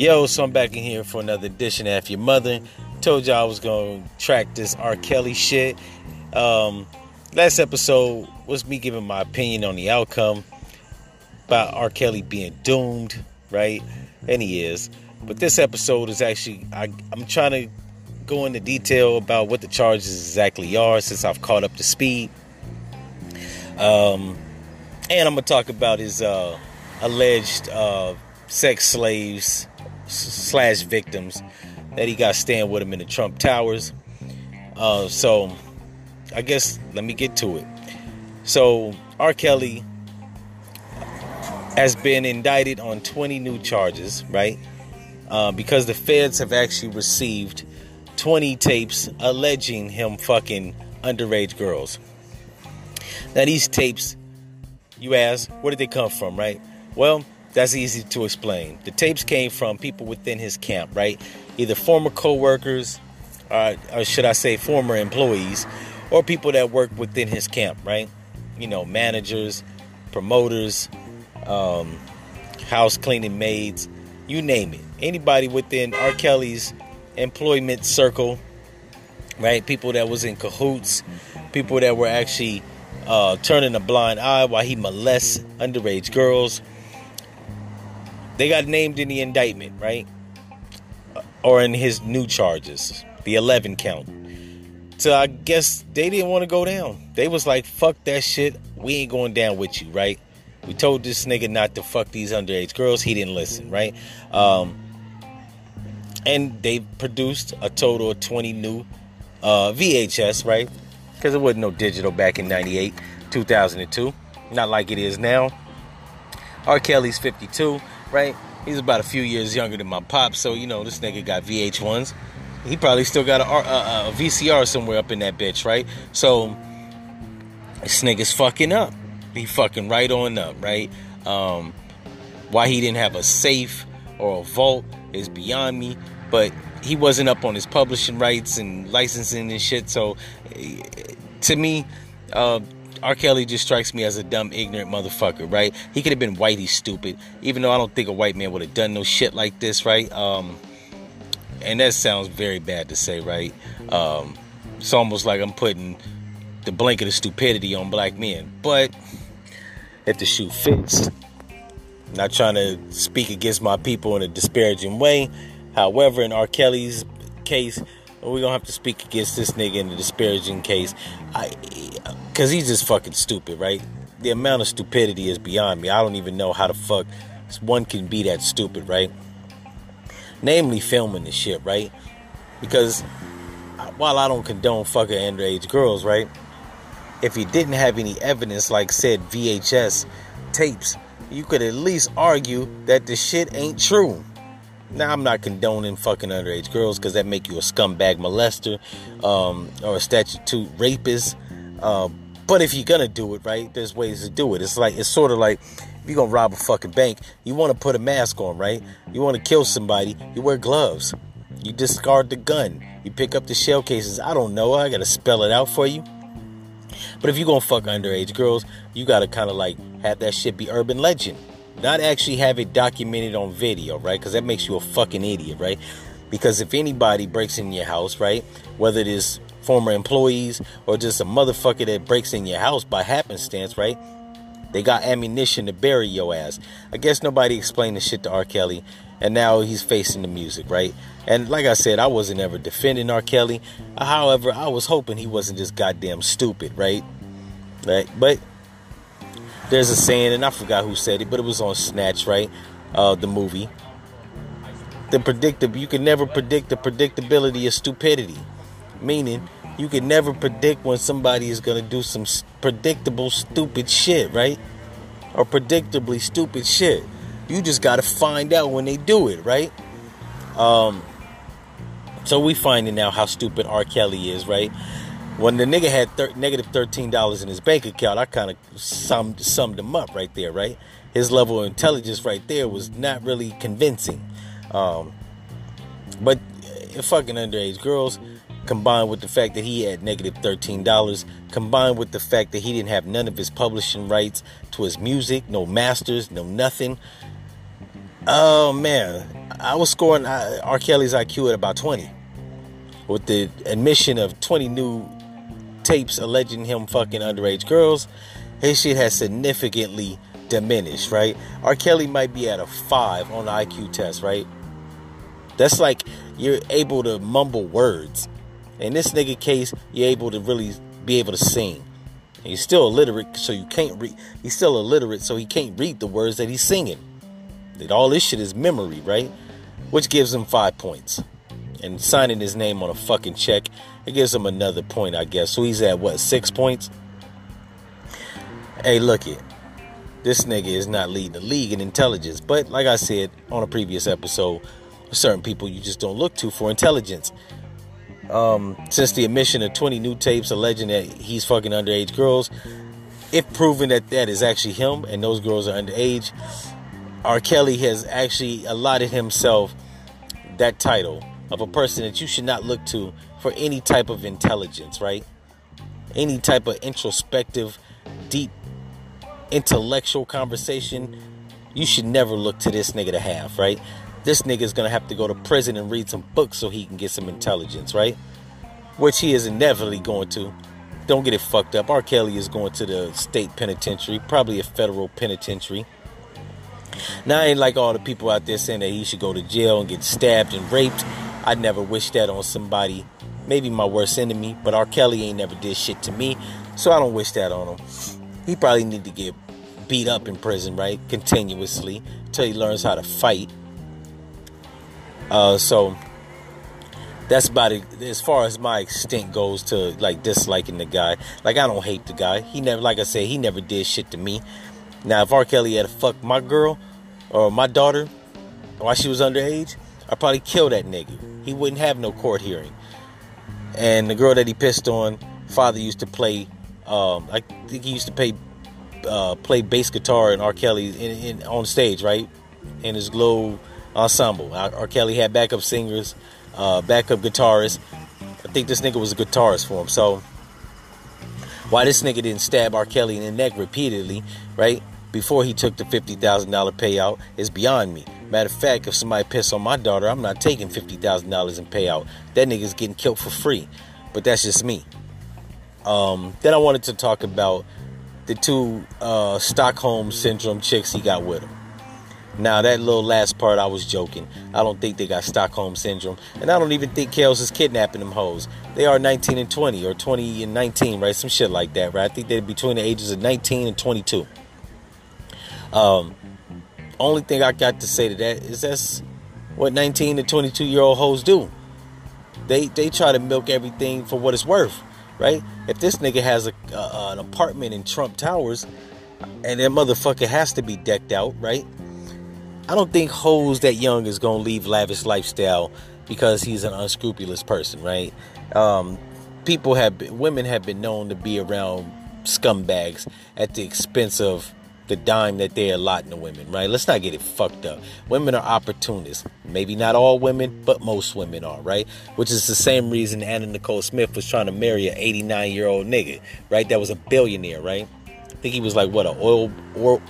Yo, so I'm back in here for another edition of Your Mother. Told y'all I was gonna track this R. Kelly shit. Um, last episode was me giving my opinion on the outcome about R. Kelly being doomed, right? And he is. But this episode is actually I, I'm trying to go into detail about what the charges exactly are since I've caught up to speed. Um, and I'm gonna talk about his uh, alleged uh, sex slaves slash victims that he got staying with him in the Trump Towers. Uh, so I guess let me get to it. So R. Kelly has been indicted on 20 new charges, right? Uh, because the feds have actually received 20 tapes alleging him fucking underage girls. Now, these tapes, you ask, where did they come from, right? Well, that's easy to explain. The tapes came from people within his camp, right? Either former co workers, uh, or should I say, former employees, or people that work within his camp, right? You know, managers, promoters, um, house cleaning maids, you name it. Anybody within R. Kelly's employment circle, right? People that was in cahoots, people that were actually uh, turning a blind eye while he molests underage girls. They got named in the indictment, right? Or in his new charges, the 11 count. So I guess they didn't want to go down. They was like, fuck that shit. We ain't going down with you, right? We told this nigga not to fuck these underage girls. He didn't listen, right? Um, and they produced a total of 20 new uh, VHS, right? Because it wasn't no digital back in 98, 2002. Not like it is now. R. Kelly's 52, right? He's about a few years younger than my pop, so you know, this nigga got VH1s. He probably still got a, a, a VCR somewhere up in that bitch, right? So, this nigga's fucking up. He fucking right on up, right? Um, why he didn't have a safe or a vault is beyond me, but he wasn't up on his publishing rights and licensing and shit. So, to me, uh, R. Kelly just strikes me as a dumb, ignorant motherfucker, right? He could have been white, he's stupid. Even though I don't think a white man would have done no shit like this, right? Um, and that sounds very bad to say, right? Um, it's almost like I'm putting the blanket of stupidity on black men. But if the shoe fits, not trying to speak against my people in a disparaging way. However, in R. Kelly's case, we're gonna have to speak against this nigga in a disparaging case. I because he's just fucking stupid, right? The amount of stupidity is beyond me. I don't even know how the fuck one can be that stupid, right? Namely, filming this shit, right? Because while I don't condone fucking underage girls, right? If he didn't have any evidence, like said VHS tapes, you could at least argue that the shit ain't true. Now I'm not condoning fucking underage girls because that make you a scumbag molester um, or a statute rapist. Uh, but if you're gonna do it, right, there's ways to do it. It's like it's sort of like if you're gonna rob a fucking bank, you want to put a mask on, right? You want to kill somebody, you wear gloves. You discard the gun. You pick up the shell cases. I don't know. I gotta spell it out for you. But if you're gonna fuck underage girls, you gotta kind of like have that shit be urban legend, not actually have it documented on video, right? Because that makes you a fucking idiot, right? Because if anybody breaks in your house, right, whether it is former employees or just a motherfucker that breaks in your house by happenstance, right? They got ammunition to bury your ass. I guess nobody explained the shit to R. Kelly, and now he's facing the music, right? And like I said, I wasn't ever defending R. Kelly. However, I was hoping he wasn't just goddamn stupid, right? Right? But there's a saying, and I forgot who said it, but it was on Snatch, right? Uh, the movie. The predictable, you can never predict the predictability of stupidity. Meaning, you can never predict when somebody is to do some predictable, stupid shit, right? Or predictably stupid shit. You just got to find out when they do it, right? Um, so we finding out how stupid R. Kelly is, right? When the nigga had thir- negative thirteen dollars in his bank account, I kind of summed summed him up right there, right? His level of intelligence right there was not really convincing. Um, but fucking underage girls, combined with the fact that he had negative $13, combined with the fact that he didn't have none of his publishing rights to his music, no masters, no nothing. Oh man, I was scoring R. Kelly's IQ at about 20. With the admission of 20 new tapes alleging him fucking underage girls, his shit has significantly diminished, right? R. Kelly might be at a 5 on the IQ test, right? That's like you're able to mumble words. In this nigga case, you're able to really be able to sing. And he's still illiterate, so you can't read. He's still illiterate, so he can't read the words that he's singing. That all this shit is memory, right? Which gives him five points. And signing his name on a fucking check, it gives him another point, I guess. So he's at what, six points? Hey, look it. This nigga is not leading the league in intelligence. But like I said on a previous episode, certain people you just don't look to for intelligence. Um, since the admission of 20 new tapes alleging that he's fucking underage girls, if proven that that is actually him and those girls are underage, R. Kelly has actually allotted himself that title of a person that you should not look to for any type of intelligence, right? Any type of introspective, deep, intellectual conversation, you should never look to this nigga to have, right? this nigga is gonna have to go to prison and read some books so he can get some intelligence, right? Which he is inevitably going to. Don't get it fucked up. R. Kelly is going to the state penitentiary, probably a federal penitentiary. Now, I ain't like all the people out there saying that he should go to jail and get stabbed and raped. I never wish that on somebody. Maybe my worst enemy, but R. Kelly ain't never did shit to me, so I don't wish that on him. He probably need to get beat up in prison, right? Continuously until he learns how to fight. Uh, so that's about it as far as my extent goes to like disliking the guy. Like I don't hate the guy. He never, like I said, he never did shit to me. Now if R. Kelly had to fuck my girl or my daughter while she was underage, I'd probably kill that nigga. He wouldn't have no court hearing. And the girl that he pissed on, father used to play. Um, I think he used to play uh, play bass guitar in R. Kelly in, in, on stage, right? In his glow ensemble. R. Kelly had backup singers, uh, backup guitarists. I think this nigga was a guitarist for him. So why this nigga didn't stab R. Kelly in the neck repeatedly, right? Before he took the $50,000 payout is beyond me. Matter of fact, if somebody piss on my daughter, I'm not taking $50,000 in payout. That nigga's getting killed for free. But that's just me. Um, then I wanted to talk about the two uh, Stockholm Syndrome chicks he got with him. Now that little last part, I was joking. I don't think they got Stockholm syndrome, and I don't even think Kells is kidnapping them hoes. They are 19 and 20, or 20 and 19, right? Some shit like that, right? I think they're between the ages of 19 and 22. Um, only thing I got to say to that is that's what 19 to 22 year old hoes do. They they try to milk everything for what it's worth, right? If this nigga has a, uh, an apartment in Trump Towers, and that motherfucker has to be decked out, right? I don't think hoes that young is gonna leave lavish lifestyle because he's an unscrupulous person, right? Um, people have been, women have been known to be around scumbags at the expense of the dime that they're allotting to women, right? Let's not get it fucked up. Women are opportunists. Maybe not all women, but most women are, right? Which is the same reason Anna Nicole Smith was trying to marry an 89 year old nigga, right? That was a billionaire, right? I think he was like what, an oil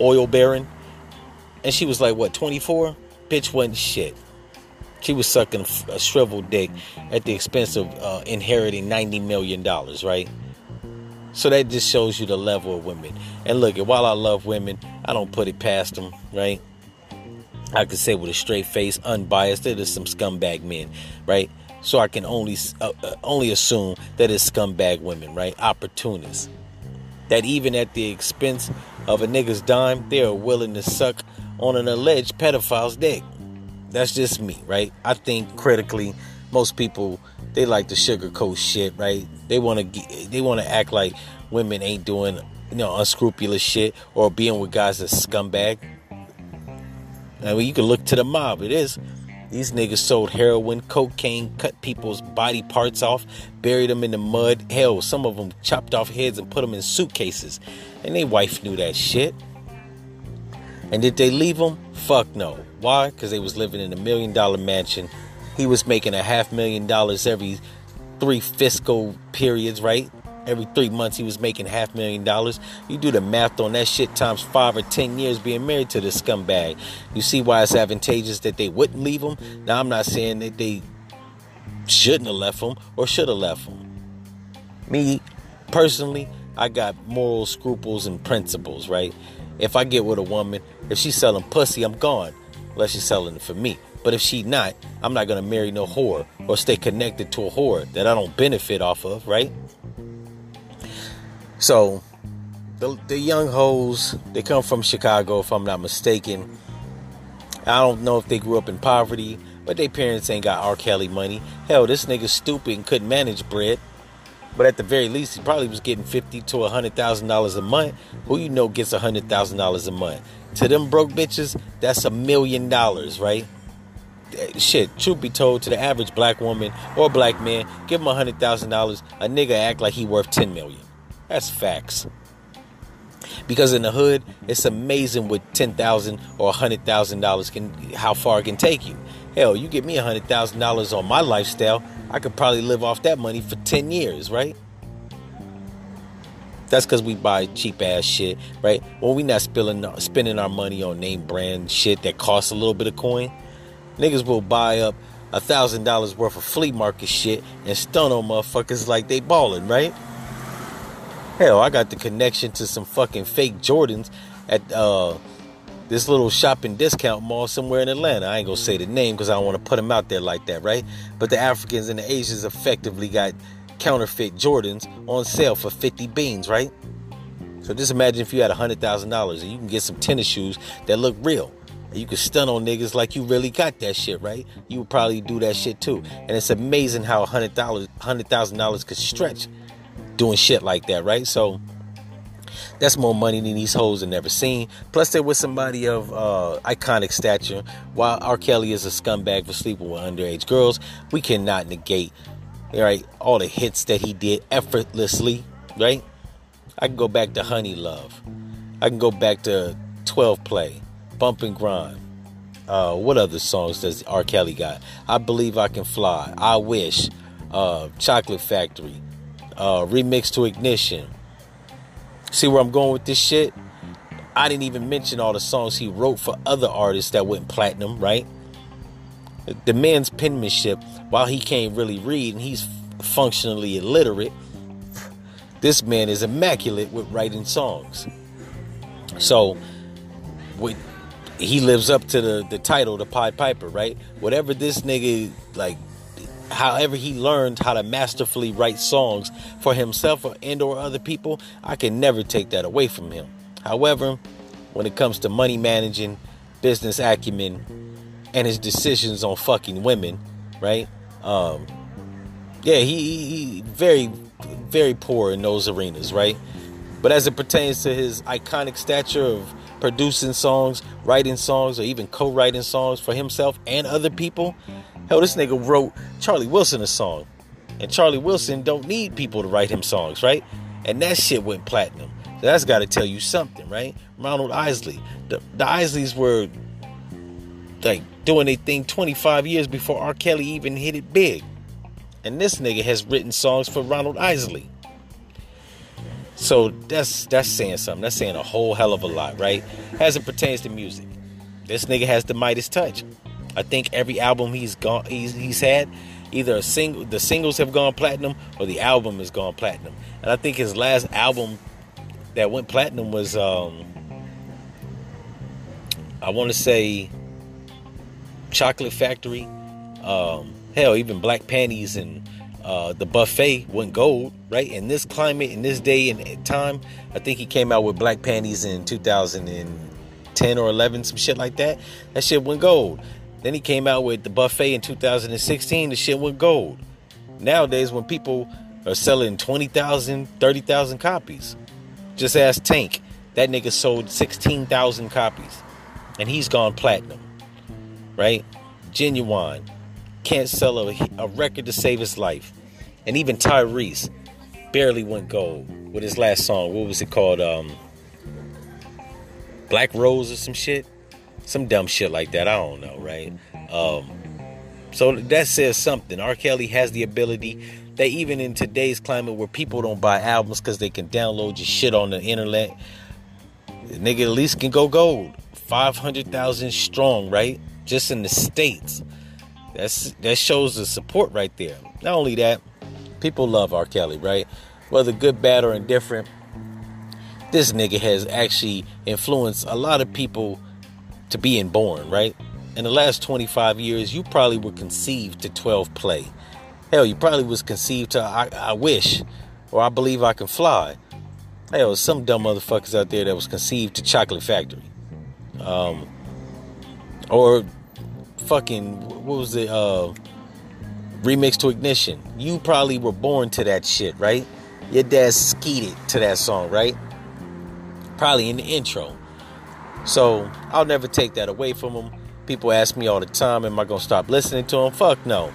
oil baron, and she was like, what, 24? Bitch wasn't shit. She was sucking a shriveled dick at the expense of uh, inheriting $90 million, right? So that just shows you the level of women. And look, while I love women, I don't put it past them, right? I could say with a straight face, unbiased, that is some scumbag men, right? So I can only uh, uh, only assume that it's scumbag women, right? Opportunists. That even at the expense of a nigga's dime, they are willing to suck on an alleged pedophile's dick. That's just me, right? I think critically, most people they like to sugarcoat shit, right? They want to they want to act like women ain't doing you know unscrupulous shit or being with guys that scumbag. I mean, you can look to the mob. It is. These niggas sold heroin, cocaine, cut people's body parts off, buried them in the mud. Hell, some of them chopped off heads and put them in suitcases. And their wife knew that shit. And did they leave them? Fuck no. Why? Because they was living in a million dollar mansion. He was making a half million dollars every three fiscal periods, right? Every three months he was making half million dollars. You do the math on that shit times five or ten years being married to this scumbag. You see why it's advantageous that they wouldn't leave him. Now I'm not saying that they shouldn't have left him or should have left him. Me personally, I got moral scruples and principles, right? If I get with a woman, if she's selling pussy, I'm gone. Unless she's selling it for me. But if she not, I'm not gonna marry no whore or stay connected to a whore that I don't benefit off of, right? So the the young hoes, they come from Chicago, if I'm not mistaken. I don't know if they grew up in poverty, but their parents ain't got R. Kelly money. Hell, this nigga stupid and couldn't manage bread. But at the very least, he probably was getting fifty to hundred thousand dollars a month. Who you know gets hundred thousand dollars a month? To them broke bitches, that's a million dollars, right? Shit, truth be told, to the average black woman or black man, give him a hundred thousand dollars, a nigga act like he worth ten million. That's facts. Because in the hood, it's amazing what ten thousand or thousand dollars can how far it can take you. Hell, you give me a hundred thousand dollars on my lifestyle, I could probably live off that money for ten years, right? That's because we buy cheap ass shit, right? Well, we not spilling, spending our money on name brand shit that costs a little bit of coin. Niggas will buy up a thousand dollars worth of flea market shit and stun on motherfuckers like they balling, right? Hell, I got the connection to some fucking fake Jordans at uh, this little shopping discount mall somewhere in Atlanta. I ain't gonna say the name because I don't want to put them out there like that, right? But the Africans and the Asians effectively got counterfeit Jordans on sale for 50 beans, right? So just imagine if you had $100,000 and you can get some tennis shoes that look real. You could stun on niggas like you really got that shit, right? You would probably do that shit too. And it's amazing how hundred dollars, hundred thousand dollars could stretch doing shit like that, right? So that's more money than these hoes have never seen. Plus, they're with somebody of uh, iconic stature. While R. Kelly is a scumbag for sleeping with underage girls, we cannot negate, right, all the hits that he did effortlessly, right? I can go back to Honey Love. I can go back to 12 Play. Bump and Grind. Uh, what other songs does R. Kelly got? I Believe I Can Fly. I Wish. Uh, Chocolate Factory. Uh, remix to Ignition. See where I'm going with this shit? I didn't even mention all the songs he wrote for other artists that went platinum, right? The man's penmanship, while he can't really read and he's functionally illiterate, this man is immaculate with writing songs. So, with he lives up to the, the title, the Pied Piper, right? Whatever this nigga, like, however he learned how to masterfully write songs for himself or, and or other people, I can never take that away from him. However, when it comes to money managing, business acumen, and his decisions on fucking women, right? Um, yeah, he, he very, very poor in those arenas, right? But as it pertains to his iconic stature of producing songs, writing songs, or even co-writing songs for himself and other people. Hell, this nigga wrote Charlie Wilson a song. And Charlie Wilson don't need people to write him songs, right? And that shit went platinum. So that's got to tell you something, right? Ronald Isley. The, the Isleys were like doing a thing 25 years before R. Kelly even hit it big. And this nigga has written songs for Ronald Isley. So that's that's saying something. That's saying a whole hell of a lot, right? As it pertains to music. This nigga has the Midas touch. I think every album he's gone he's, he's had, either a single the singles have gone platinum or the album has gone platinum. And I think his last album that went platinum was um I want to say Chocolate Factory. Um hell, even Black Panties and uh, the buffet went gold, right? In this climate, in this day and time, I think he came out with Black Panties in 2010 or 11, some shit like that. That shit went gold. Then he came out with the buffet in 2016. The shit went gold. Nowadays, when people are selling 20,000, 30,000 copies, just ask Tank. That nigga sold 16,000 copies. And he's gone platinum, right? Ginuwine can't sell a, a record to save his life. And even Tyrese barely went gold with his last song. What was it called? Um, Black Rose or some shit? Some dumb shit like that. I don't know, right? Um, so that says something. R. Kelly has the ability that even in today's climate where people don't buy albums because they can download your shit on the internet, nigga at least can go gold. 500,000 strong, right? Just in the States. That's That shows the support right there. Not only that, people love R. Kelly, right? Whether good, bad, or indifferent, this nigga has actually influenced a lot of people to being born, right? In the last 25 years, you probably were conceived to 12 play. Hell, you probably was conceived to I, I wish or I believe I can fly. Hell, some dumb motherfuckers out there that was conceived to Chocolate Factory. Um, or fucking, what was it? Uh, remix to Ignition. You probably were born to that shit, right? Your dad skeeted to that song, right? Probably in the intro. So I'll never take that away from him. People ask me all the time, am I gonna stop listening to him? Fuck no.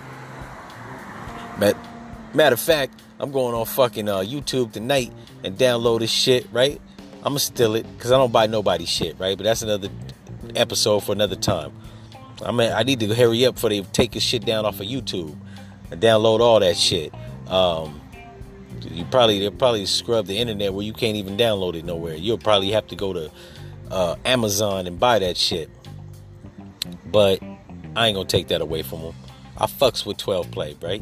But matter of fact, I'm going on fucking uh, YouTube tonight and download this shit, right? I'm gonna steal it because I don't buy nobody's shit, right? But that's another episode for another time. I mean, I need to hurry up before they take this shit down off of YouTube and download all that shit. Um, you probably they'll probably scrub the internet where you can't even download it nowhere. You'll probably have to go to uh, Amazon and buy that shit. But I ain't gonna take that away from them. I fucks with 12 play, right?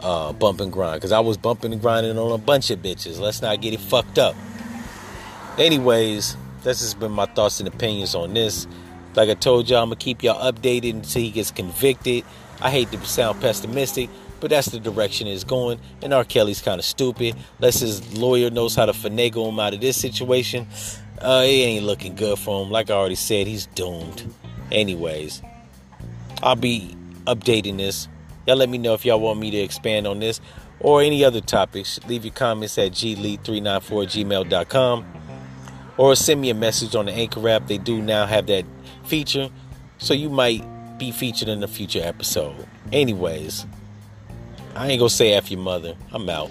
Uh, bump and grind, because I was bumping and grinding on a bunch of bitches. Let's not get it fucked up. Anyways, that's just been my thoughts and opinions on this. Like I told y'all, I'm gonna keep y'all updated until he gets convicted. I hate to sound pessimistic, but that's the direction it's going. And R. Kelly's kind of stupid. Unless his lawyer knows how to finagle him out of this situation, uh, it ain't looking good for him. Like I already said, he's doomed. Anyways, I'll be updating this. Y'all let me know if y'all want me to expand on this or any other topics. Leave your comments at glee394gmail.com or send me a message on the Anchor app. They do now have that feature, so you might be featured in a future episode. Anyways, I ain't gonna say F your mother. I'm out.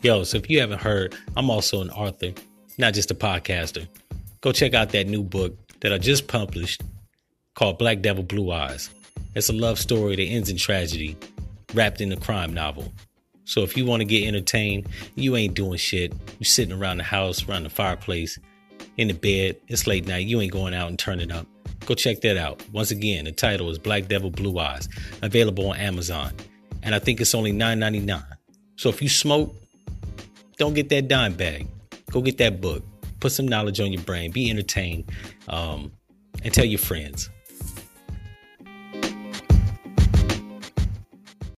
Yo, so if you haven't heard, I'm also an author, not just a podcaster. Go check out that new book that I just published called Black Devil Blue Eyes. It's a love story that ends in tragedy, wrapped in a crime novel. So if you want to get entertained, you ain't doing shit. You're sitting around the house, around the fireplace, in the bed. It's late night. You ain't going out and turning up. Go check that out. Once again, the title is Black Devil Blue Eyes, available on Amazon. And I think it's only $9.99. So if you smoke, don't get that dime bag. Go get that book. Put some knowledge on your brain. Be entertained. Um, and tell your friends.